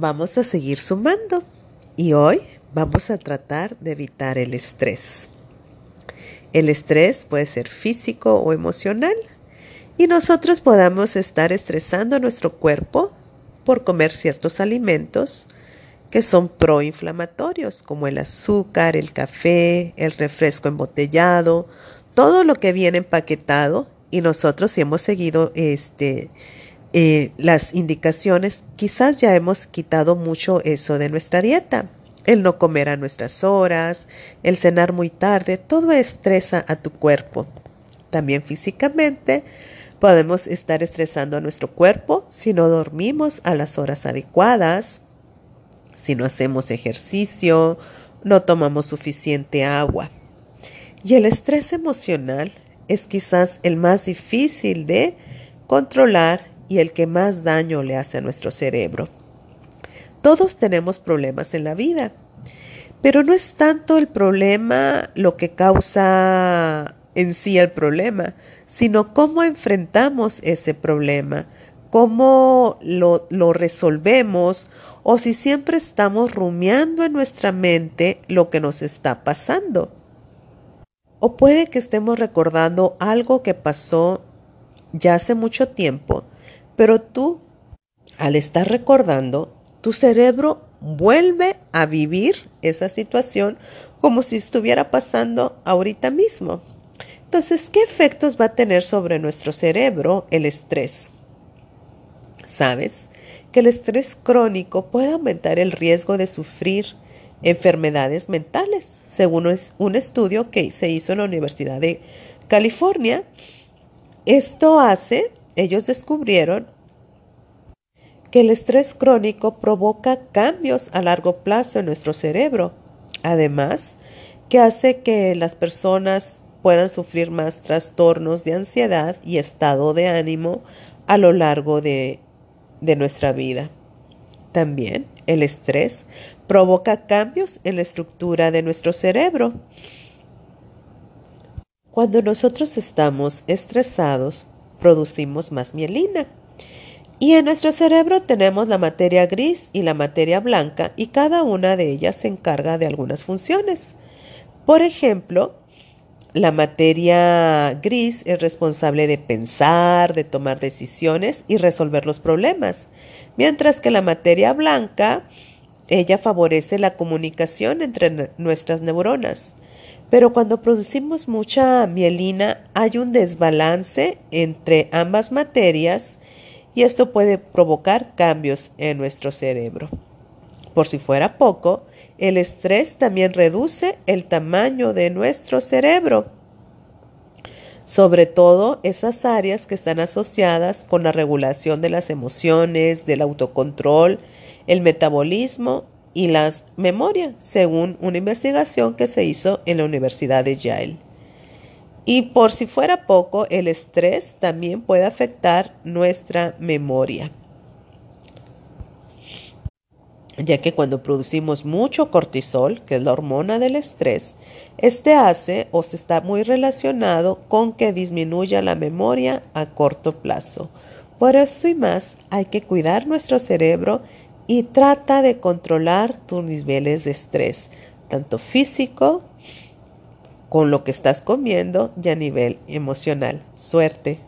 vamos a seguir sumando y hoy vamos a tratar de evitar el estrés. El estrés puede ser físico o emocional y nosotros podamos estar estresando nuestro cuerpo por comer ciertos alimentos que son proinflamatorios, como el azúcar, el café, el refresco embotellado, todo lo que viene empaquetado y nosotros si hemos seguido este, eh, las indicaciones, quizás ya hemos quitado mucho eso de nuestra dieta. El no comer a nuestras horas, el cenar muy tarde, todo estresa a tu cuerpo. También físicamente podemos estar estresando a nuestro cuerpo si no dormimos a las horas adecuadas, si no hacemos ejercicio, no tomamos suficiente agua. Y el estrés emocional es quizás el más difícil de controlar y el que más daño le hace a nuestro cerebro. Todos tenemos problemas en la vida, pero no es tanto el problema lo que causa en sí el problema, sino cómo enfrentamos ese problema, cómo lo, lo, resolvemos o si siempre estamos rumiando en nuestra mente lo que nos está pasando. O puede que estemos recordando algo que pasó ya hace mucho tiempo, pero tú, al estar recordando, tu cerebro vuelve a vivir esa situación como si estuviera pasando ahorita mismo. Entonces, ¿qué efectos va a tener sobre nuestro cerebro el estrés? ¿Sabes? Que el estrés crónico puede aumentar el riesgo de sufrir enfermedades mentales, según un estudio que se hizo en la Universidad de California. Esto hace, ellos descubrieron que el estrés crónico provoca cambios a largo plazo en nuestro cerebro. Además, que hace que las personas puedan sufrir más trastornos de ansiedad y estado de ánimo a lo largo de, nuestra vida. También el estrés provoca cambios en la estructura de nuestro cerebro. Cuando nosotros estamos estresados, producimos más mielina. Y en nuestro cerebro tenemos la materia gris y la materia blanca y cada una de ellas se encarga de algunas funciones. Por ejemplo, la materia gris es responsable de pensar, de tomar decisiones y resolver los problemas, mientras que la materia blanca, ella favorece la comunicación entre nuestras neuronas. Pero cuando producimos mucha mielina hay un desbalance entre ambas materias y esto puede provocar cambios en nuestro cerebro. Por si fuera poco, el estrés también reduce el tamaño de nuestro cerebro, sobre todo esas áreas que están asociadas con la regulación de las emociones, del autocontrol, el metabolismo y las memorias, según una investigación que se hizo en la Universidad de Yale. Y por si fuera poco, el estrés también puede afectar nuestra memoria, ya que cuando producimos mucho cortisol, que es la hormona del estrés, este hace o se está muy relacionado con que disminuya la memoria a corto plazo. Por esto y más, hay que cuidar nuestro cerebro y trata de controlar tus niveles de estrés, tanto físico, con lo que estás comiendo y a nivel emocional. Suerte.